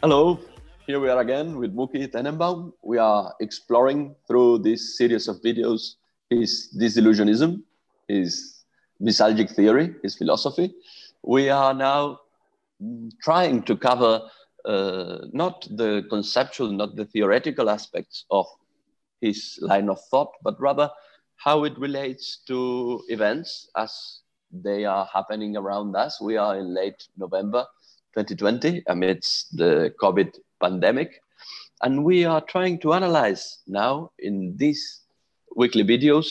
Hello, here we are again with Muki Tenenbaum. We are exploring through this series of videos his disillusionism, his misalgic theory, his philosophy. We are now trying to cover uh, not the conceptual, not the theoretical aspects of his line of thought, but rather how it relates to events as they are happening around us. We are in late November 2020 amidst the COVID pandemic. And we are trying to analyze now in these weekly videos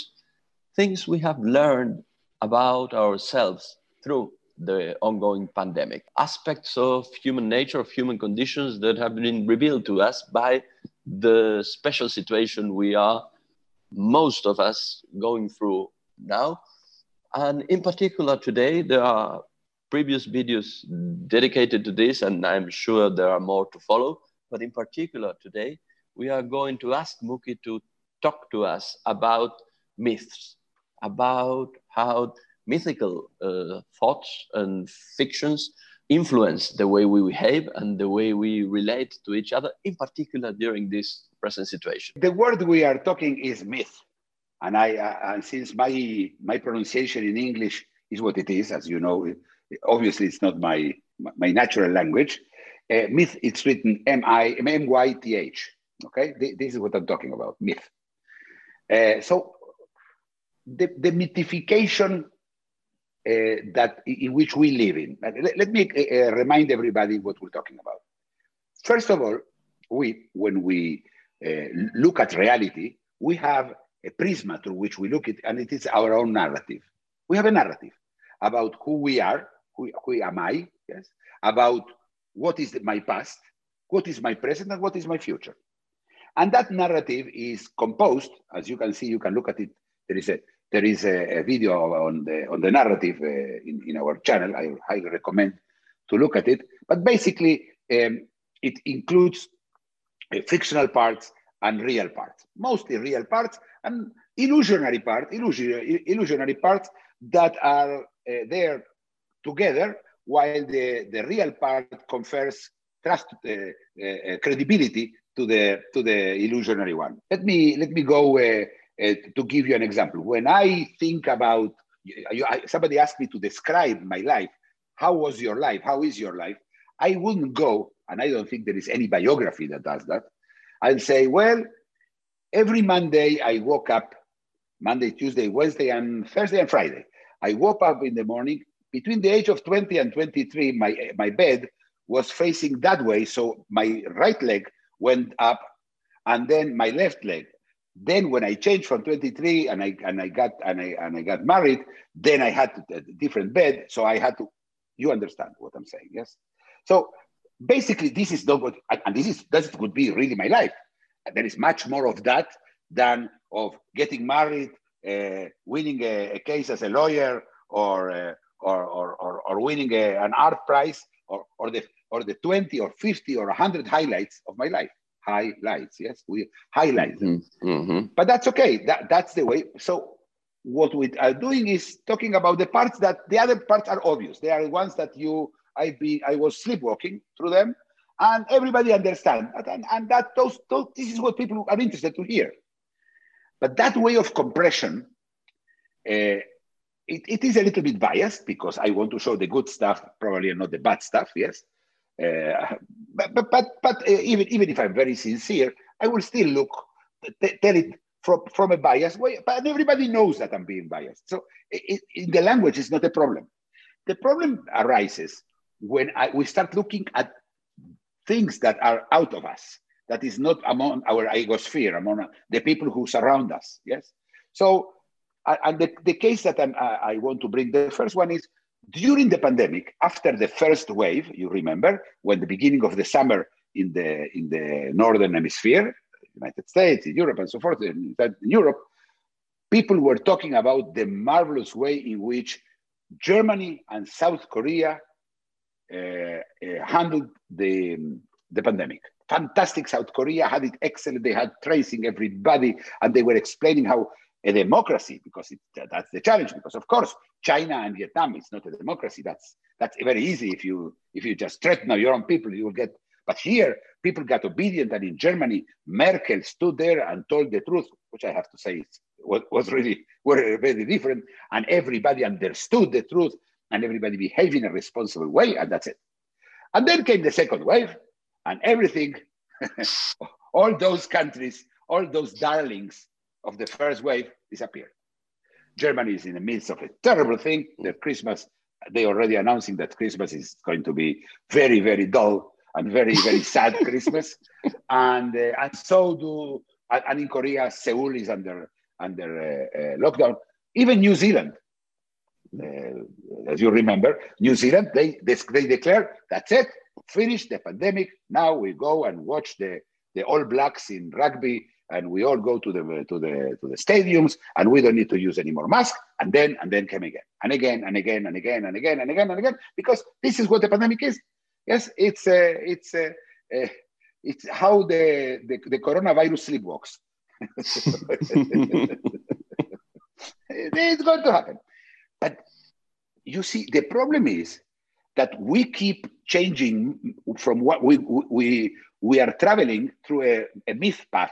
things we have learned about ourselves through the ongoing pandemic, aspects of human nature, of human conditions that have been revealed to us by the special situation we are, most of us, going through now. And in particular, today, there are previous videos dedicated to this, and I'm sure there are more to follow. But in particular, today, we are going to ask Muki to talk to us about myths, about how mythical uh, thoughts and fictions influence the way we behave and the way we relate to each other, in particular during this present situation. The word we are talking is myth, and I uh, and since my my pronunciation in English is what it is, as you know, obviously it's not my my natural language. Uh, myth, it's written M I M Y T H. Okay, this is what I'm talking about. Myth. Uh, so the, the mythification that in which we live in. Let, let me uh, remind everybody what we're talking about. First of all, we when we uh, look at reality, we have a prisma through which we look at, and it is our own narrative. We have a narrative about who we are, who, who am I, yes, about what is my past, what is my present, and what is my future. And that narrative is composed, as you can see, you can look at it. There is a there is a, a video on the on the narrative uh, in, in our channel. I highly recommend to look at it. But basically, um, it includes uh, fictional parts and real parts, mostly real parts and illusionary part, illusion, illusionary parts that are uh, there together, while the, the real part confers trust, uh, uh, credibility to the to the illusionary one. Let me let me go uh, to give you an example. When I think about you, I, somebody asked me to describe my life. How was your life? How is your life? I wouldn't go, and I don't think there is any biography that does that. I'll say, well, every Monday I woke up, Monday, Tuesday, Wednesday, and Thursday and Friday. I woke up in the morning. Between the age of 20 and 23, my, my bed was facing that way. So my right leg went up and then my left leg then when I changed from 23 and I and I got and I and I got married, then I had to, a different bed. So I had to. You understand what I'm saying, yes? So basically, this is not what, and this is this would be really my life. There is much more of that than of getting married, uh, winning a, a, case as a lawyer, or uh, or, or, or, or, winning a, an art prize, or, or the or the 20 or 50 or 100 highlights of my life highlights. Yes, we highlight them. Mm-hmm. mm-hmm. But that's okay. That, that's the way. So what we are doing is talking about the parts that the other parts are obvious. They are the ones that you I be I was sleepwalking through them, and everybody understand. And, and that those, those this is what people are interested to hear. But that way of compression, uh, it, it is a little bit biased because I want to show the good stuff, probably not the bad stuff. Yes, uh, but but but, but uh, even even if I'm very sincere, I will still look tell it from from a biased way. But everybody knows that I'm being biased. So it, in the language, it's not a problem. The problem arises when I, we start looking at things that are out of us, that is not among our egosphere, among the people who surround us. Yes. So, and the, the case that I'm, I want to bring, the first one is during the pandemic, after the first wave, you remember, when the beginning of the summer in the in the northern hemisphere, United States, Europe, and so forth, in, in Europe, people were talking about the marvelous way in which Germany and South Korea uh, uh, handled the, the pandemic. Fantastic. South Korea had it excellent. They had tracing everybody, and they were explaining how a democracy, because it, that's the challenge. Because of course, China and Vietnam is not a democracy. That's that's very easy. If you if you just threaten your own people, you will get. But here, people got obedient, and in Germany, Merkel stood there and told the truth, which I have to say was, was really were very different, and everybody understood the truth, and everybody behaved in a responsible way, and that's it. And then came the second wave, and everything, all those countries, all those darlings of the first wave disappeared. Germany is in the midst of a terrible thing. The Christmas, they already announcing that Christmas is going to be very, very dull and very, very sad Christmas. And, uh, and so do, and, in Korea, Seoul is under, under uh, uh, lockdown. Even New Zealand, uh, as you remember, New Zealand, they, they, they declare, that's it, finish the pandemic. Now we go and watch the, the All Blacks in rugby and we all go to the to the to the stadiums and we don't need to use any more masks and then and then come again and again and again and again and again and again and again because this is what the pandemic is. Yes it's uh, it's uh, uh, it's how the, the the coronavirus sleepwalks. It's going to happen. But you see the problem is that we keep changing from what we we we are traveling through a, a myth path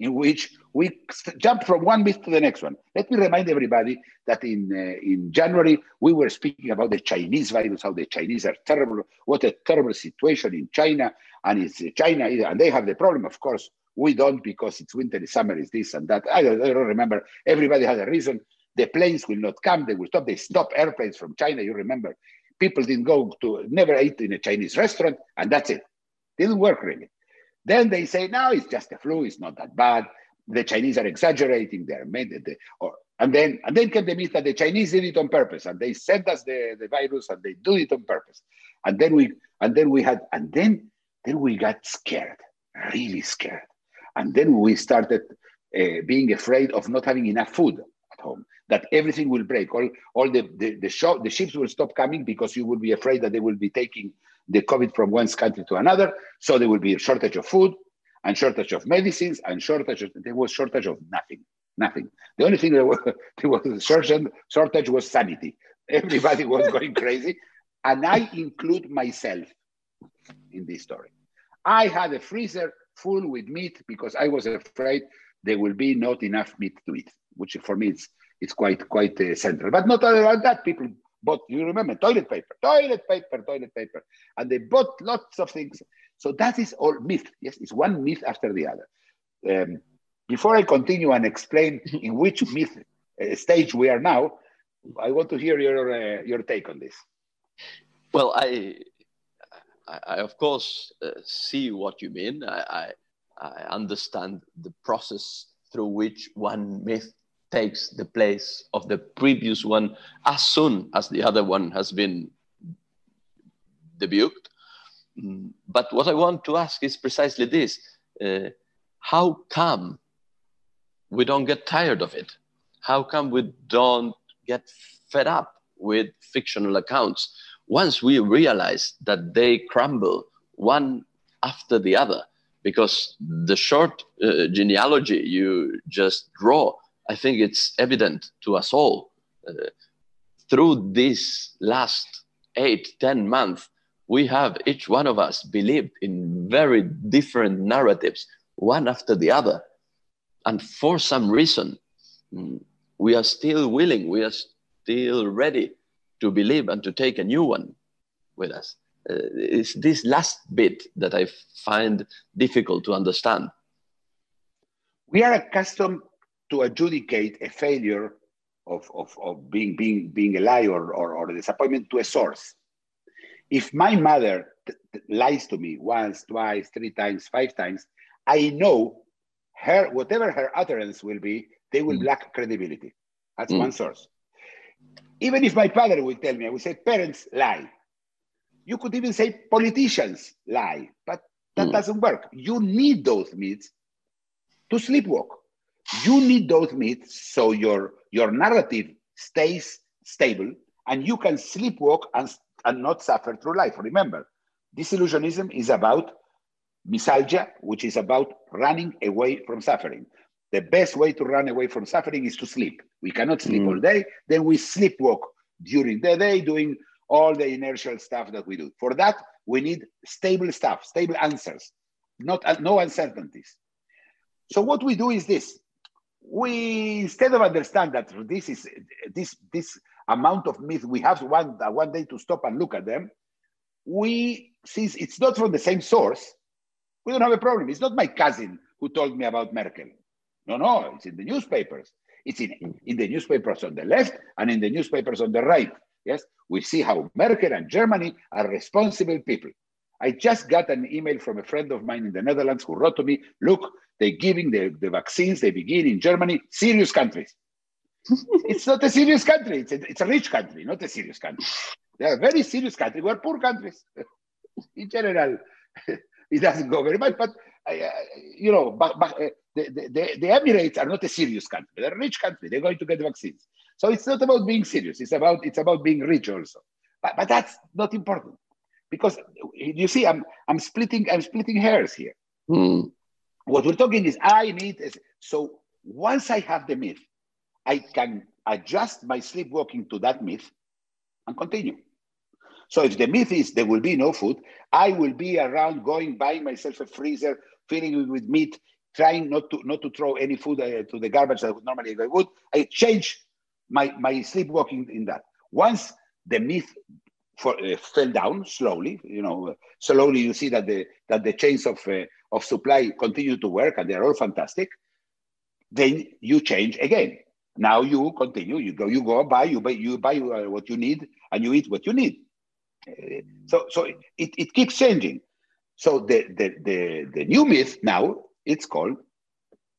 in which we jump from one myth to the next one. Let me remind everybody that in, uh, in January, we were speaking about the Chinese virus, how the Chinese are terrible, what a terrible situation in China. And it's China, and they have the problem, of course. We don't because it's winter, it's summer, it's this and that. I don't, I don't remember. Everybody has a reason. The planes will not come. They will stop. They stop airplanes from China. You remember, people didn't go to, never ate in a Chinese restaurant, and that's it. Didn't work really. Then they say, no, it's just a flu. It's not that bad. The Chinese are exaggerating. They're made, the, or, and then and then came the myth that the Chinese did it on purpose and they sent us the, the virus and they do it on purpose. And then we and then we had and then then we got scared, really scared. And then we started uh, being afraid of not having enough food at home, that everything will break. All, all the, the, the, shop, the ships will stop coming because you will be afraid that they will be taking the COVID from one country to another. So there will be a shortage of food and shortage of medicines and shortage of, there was shortage of nothing, nothing. The only thing that was, there was a shortage, shortage was sanity. Everybody was going crazy. And I include myself in this story. I had a freezer full with meat because I was afraid there will be not enough meat to eat, which for me it's it's quite quite uh, central. But not only that, people bought, you remember, toilet paper, toilet paper, toilet paper. And they bought lots of things. So that is all myth. Yes, it's one myth after the other. Um, before I continue and explain in which myth uh, stage we are now, I want to hear your, uh, your take on this. Well, I, I, I of course uh, see what you mean. I, I, I understand the process through which one myth takes the place of the previous one as soon as the other one has been debuted. Mm, but what I want to ask is precisely this uh, how come we don't get tired of it? How come we don't get fed up with fictional accounts once we realize that they crumble one after the other? Because the short uh, genealogy you just draw I think it's evident to us all. Uh, through these last eight, ten months, we have each one of us believed in very different narratives, one after the other. And for some reason, mm, we are still willing, we are still ready to believe and to take a new one with us. Uh, it's this last bit that I find difficult to understand. We are accustomed to adjudicate a failure of, of, of being, being, being a lie or, or, or a disappointment to a source. If my mother lies to me once, twice, three times, five times, I know her, whatever her utterance will be, they will mm. lack credibility. That's mm. one source. Even if my father will tell me, I will say parents lie. You could even say politicians lie, but that mm. doesn't work. You need those myths to sleepwalk. You need those myths so your, your narrative stays stable and you can sleepwalk and, and not suffer through life. Remember, disillusionism is about misalgia, which is about running away from suffering. The best way to run away from suffering is to sleep. We cannot sleep Mm. all day, then we sleepwalk during the day, doing all the inertial stuff that we do. For that, we need stable stuff, stable answers, not uh, no uncertainties. So what we do is this: we instead of understand that this is this this amount of myth, we have one uh, one day to stop and look at them. We since it's not from the same source, we don't have a problem. It's not my cousin who told me about Merkel. No, no, it's in the newspapers. It's in, in the newspapers on the left and in the newspapers on the right. Yes, we see how Merkel and Germany are responsible people. I just got an email from a friend of mine in the Netherlands who wrote to me, look, they're giving the, the vaccines, they begin in Germany, serious countries. it's not a serious country, it's a, it's a rich country, not a serious country. They are very serious countries, we're poor countries. in general, it doesn't go very much, but uh, you know, but, but uh, the, the, the Emirates are not a serious country. They're a rich country. They're going to get vaccines. So it's not about being serious. It's about it's about being rich also. But, but that's not important because you see, I'm I'm splitting I'm splitting hairs here. Mm. What we're talking is I need is so once I have the myth, I can adjust my sleepwalking to that myth and continue. So if the myth is there will be no food, I will be around going buying myself a freezer, filling it with meat, trying not to not to throw any food uh, to the garbage that I would normally I would. I change my my sleepwalking in that. Once the myth for, uh, fell down slowly, you know, slowly you see that the that the chains of uh, of supply continue to work and they're all fantastic. Then you change again. Now you continue. You go. You go buy. You buy. You buy uh, what you need, and you eat what you need. Uh, so so it, it keeps changing. So the, the the the new myth now it's called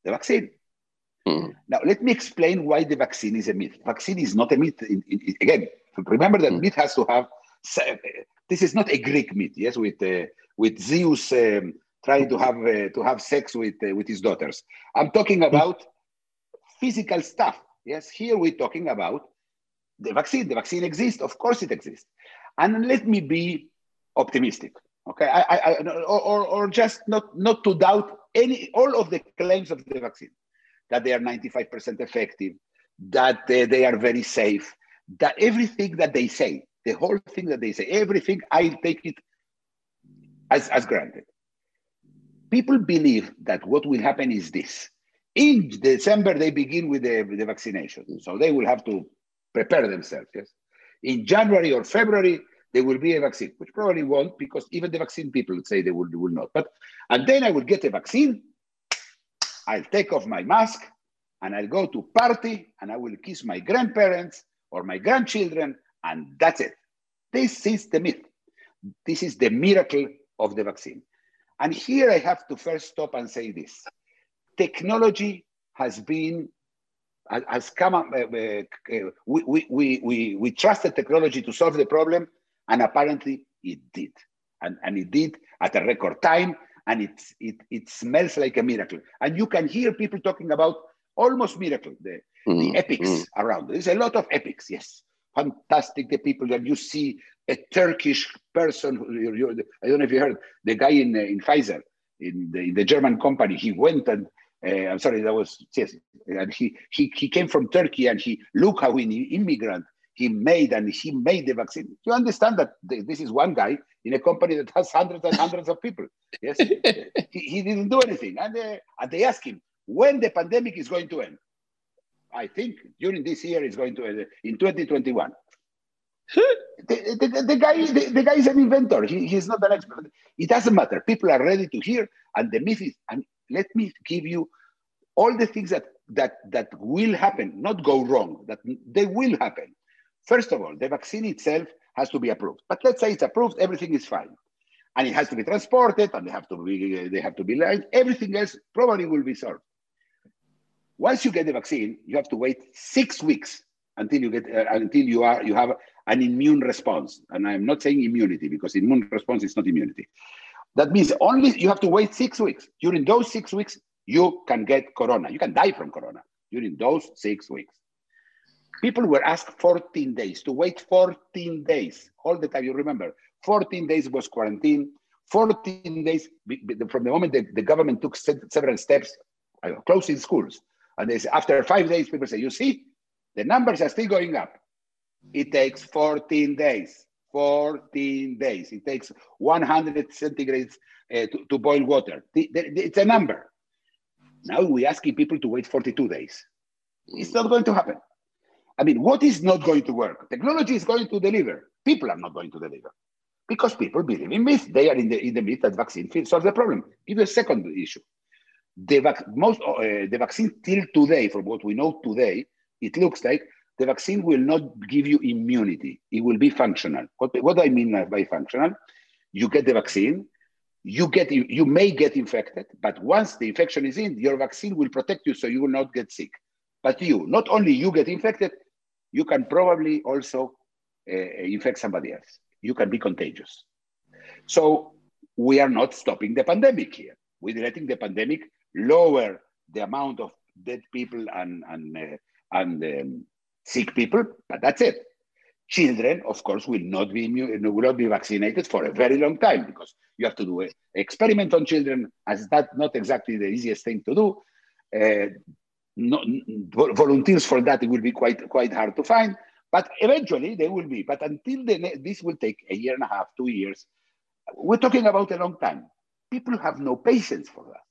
the vaccine. Mm. Now let me explain why the vaccine is a myth. Vaccine is not a myth. In, in, in- again, remember that Mm. myth has to have. This is not a Greek myth. Yes, with uh, with Zeus um, trying to have uh, to have sex with uh, with his daughters. I'm talking about physical stuff. Yes, here we're talking about the vaccine. The vaccine exists. Of course, it exists. And let me be optimistic. Okay, I, I, I or, or, just not not to doubt any all of the claims of the vaccine that they are 95% effective, that they, they are very safe, that everything that they say, the whole thing that they say, everything, I take it as, as granted. People believe that what will happen is this. In December, they begin with the, the vaccination. So they will have to prepare themselves. Yes. In January or February, there will be a vaccine, which probably won't because even the vaccine people say they will, will not. But and then I will get a vaccine. I'll take off my mask and I'll go to party and I will kiss my grandparents or my grandchildren, and that's it. This is the myth. This is the miracle of the vaccine. And here I have to first stop and say this technology has been has- come up uh, uh, we, we, we, we, we trusted technology to solve the problem and apparently it did and, and it did at a record time and it's, it, it smells like a miracle and you can hear people talking about almost miracle the, the Mm. epics Mm. around. There's a lot of epics, yes. Fantastic, the people that you see a Turkish person. who- you- you- I don't know if you heard the guy in uh, in Pfizer, in the, in the German company. He went and uh, I'm sorry, that was yes, and he he he came from Turkey and he look how an immigrant he made and he made the vaccine. You understand that this is one guy in a company that has hundreds and hundreds of people. Yes, he, he didn't do anything, and uh, and they ask him when the pandemic is going to end. I think during this year it's going to end in 2021. the, the, the guy the, the guy is an inventor. He, he's not an expert. It doesn't matter. People are ready to hear, and the myth is. And let me give you all the things that that that will happen, not go wrong. That they will happen. First of all, the vaccine itself has to be approved. But let's say it's approved, everything is fine, and it has to be transported, and they have to be they have to be lined. Everything else probably will be solved. Once you get the vaccine, you have to wait six weeks until you get uh, until you are you have an immune response. And I'm not saying immunity because immune response is not immunity. That means only you have to wait six weeks. During those six weeks, you can get corona. You can die from corona during those six weeks. People were asked 14 days to wait 14 days all the time. You remember, 14 days was quarantine. 14 days from the moment that the government took several steps, closing schools. And they say, after five days, people say, you see, the numbers are still going up. It takes 14 days. 14 days. It takes 100 centigrades uh, to, to, boil water. It's a number. Now we're asking people to wait 42 days. It's not going to happen. I mean, what is not going to work? Technology is going to deliver. People are not going to deliver because people believe in myth. They are in the, in the myth that vaccine field solves the problem. Give you a second issue. The, vac- most, uh, the vaccine till today, from what we know today, it looks like the vaccine will not give you immunity. It will be functional. What, what do I mean by functional? You get the vaccine, you get you may get infected, but once the infection is in, your vaccine will protect you so you will not get sick. But you, not only you get infected, you can probably also uh, infect somebody else. You can be contagious. So we are not stopping the pandemic here. We're letting the pandemic lower the amount of dead people and and uh, and um, sick people, but that's it. Children, of course, will not be will not be vaccinated for a very long time because you have to do an experiment on children, as that's not exactly the easiest thing to do. Uh, no, volunteers for that it will be quite quite hard to find, but eventually they will be. But until the, this will take a year and a half, two years. We're talking about a long time. People have no patience for that.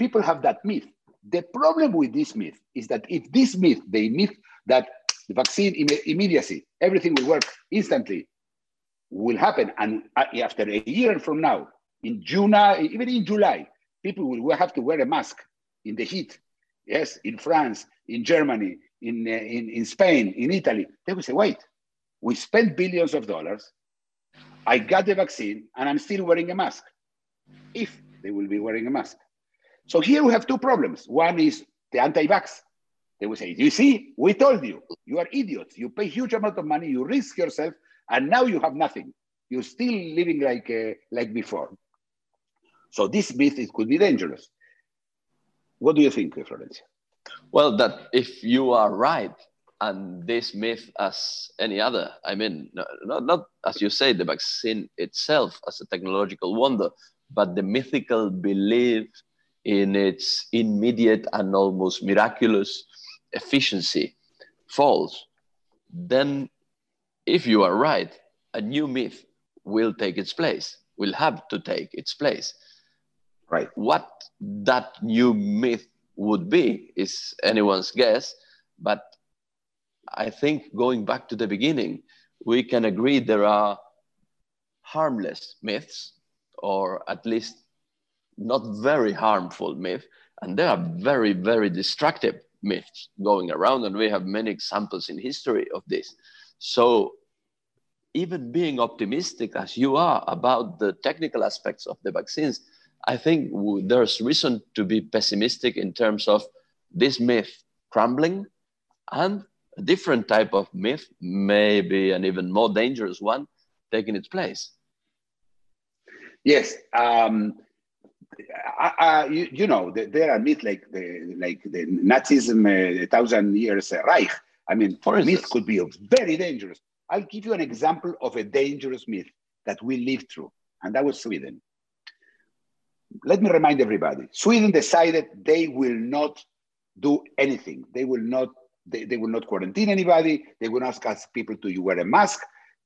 People have that myth. The problem with this myth is that if this myth, the myth that the vaccine Im- immediacy, everything will work instantly, will happen, and uh, after a year from now, in June, even in July, people will have to wear a mask in the heat yes, in France, in Germany, in, uh, in, in Spain, in Italy, they will say, wait, we spent billions of dollars. I got the vaccine and I'm still wearing a mask. If they will be wearing a mask. So here we have two problems. One is the anti-vax. They will say, you see, we told you, you are idiots. You pay huge amount of money, you risk yourself, and now you have nothing. You're still living like, uh, like before. So this myth could be dangerous. What do you think, Florencia? Well, that if you are right, and this myth as any other, I mean, not, not as you say, the vaccine itself as a technological wonder, but the mythical belief in its immediate and almost miraculous efficiency falls, then if you are right, a new myth will take its place, will have to take its place. Right. What that new myth would be is anyone's guess, but I think going back to the beginning, we can agree there are harmless myths, or at least not very harmful myth, and there are very, very destructive myths going around, and we have many examples in history of this. So even being optimistic as you are about the technical aspects of the vaccines, I think there's reason to be pessimistic in terms of this myth crumbling and a different type of myth, maybe an even more dangerous one, taking its place. Yes. Um, I, I, you, you, know, there are myths like the, like the Nazism, uh, thousand years uh, Reich. I mean, for myth could be very dangerous. I'll give you an example of a dangerous myth that we lived through, and that was Sweden let me remind everybody Sweden decided they will not do anything. They will not they, they will not quarantine anybody. They will not ask people to wear a mask.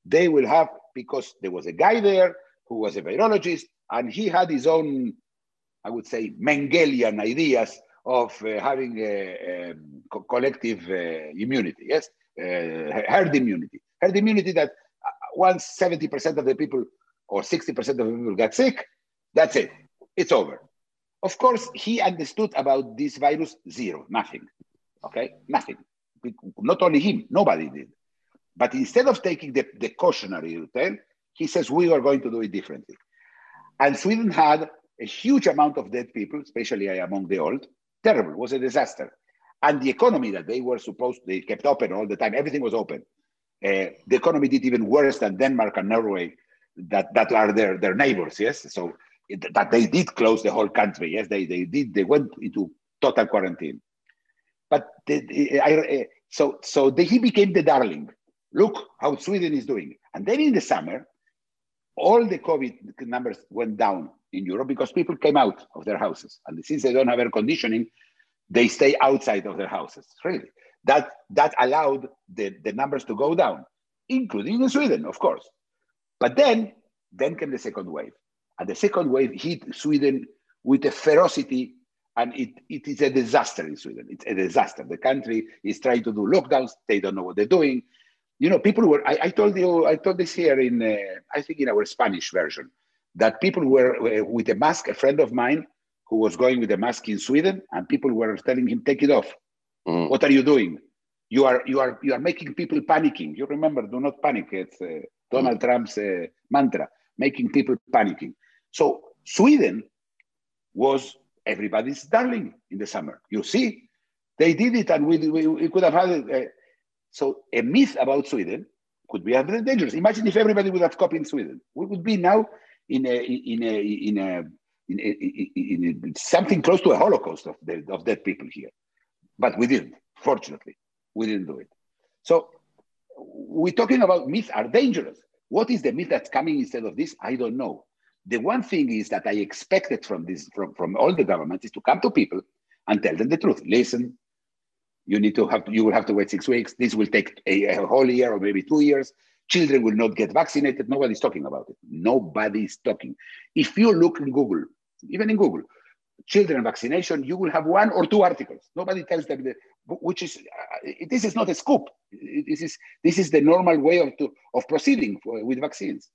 They will have, because there was a guy there who was a virologist and he had his own, I would say, Mengelian ideas of uh, having a, a co collective uh, immunity, yes, uh, herd immunity. Herd immunity that uh, once 70% of the people or 60% of the people get sick, that's it it's over. Of course, he understood about this virus zero, nothing. Okay, nothing. Not only him, nobody did. But instead of taking the, the cautionary tale, he says we are going to do it differently. And Sweden had a huge amount of dead people, especially among the old. Terrible, it was a disaster. And the economy that they were supposed, they kept open all the time. Everything was open. Uh, the economy did even worse than Denmark and Norway, that, that are their, their neighbors. Yes, so that they did close the whole country. Yes, they, they did. They went into total quarantine. But the, I, so so the, he became the darling. Look how Sweden is doing. And then in the summer, all the COVID numbers went down in Europe because people came out of their houses. And since they don't have air conditioning, they stay outside of their houses. Really. That that allowed the, the numbers to go down, including in Sweden, of course. But then then came the second wave. And the second wave hit Sweden with a ferocity, and it, it is a disaster in Sweden. It's a disaster. The country is trying to do lockdowns. They don't know what they're doing. You know, people were. I, I told you. I told this here in. Uh, I think in our Spanish version that people were uh, with a mask. A friend of mine who was going with a mask in Sweden, and people were telling him, "Take it off. Mm. What are you doing? You are you are you are making people panicking. You remember? Do not panic. It's uh, Donald mm. Trump's uh, mantra, making people panicking. So Sweden was everybody's darling in the summer. You see, they did it, and we, we, we could have had it. Uh, so a myth about Sweden could be very dangerous. Imagine if everybody would have copied Sweden. We would be now in a in a in a in, a, in, a, something close to a holocaust of, the, of dead people here. But we didn't, fortunately. We didn't do it. So we're talking about myths are dangerous. What is the myth that's coming instead of this? I don't know. The one thing is that I expected from this from, from all the governments is to come to people and tell them the truth. Listen, you need to have you will have to wait six weeks. This will take a, a whole year or maybe two years. Children will not get vaccinated. Nobody's talking about it. Nobody's talking. If you look in Google, even in Google, children vaccination, you will have one or two articles. Nobody tells them the, which is uh, this is not a scoop. This is this is the normal way of to, of proceeding for, with vaccines.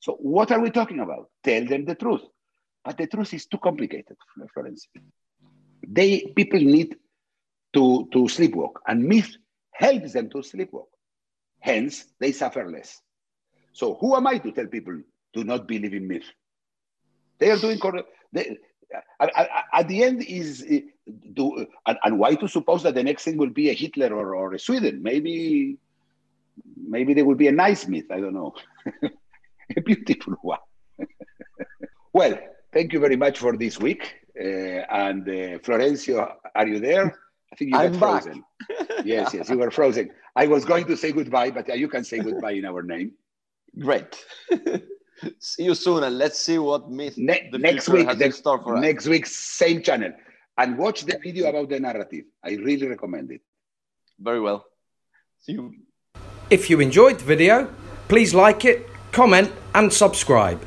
So what are we talking about? Tell them the truth. But the truth is too complicated, Florence. They people need to, to sleepwalk, and myth helps them to sleepwalk. Hence, they suffer less. So who am I to tell people do not believe in myth? They are doing correct. They, at, the end is do and, and, why to suppose that the next thing will be a Hitler or, or a Sweden? Maybe maybe there will be a nice myth. I don't know. a beautiful one. well, thank you very much for this week. Uh, and uh, Florencio, are you there? I think you I'm got frozen. yes, yes, you were frozen. I was going to say goodbye, but uh, you can say goodbye in our name. Great. see you soon, and let's see what myth ne- next week. The, next week, same channel, and watch the video about the narrative. I really recommend it. Very well. See you. If you enjoyed the video, please like it comment and subscribe.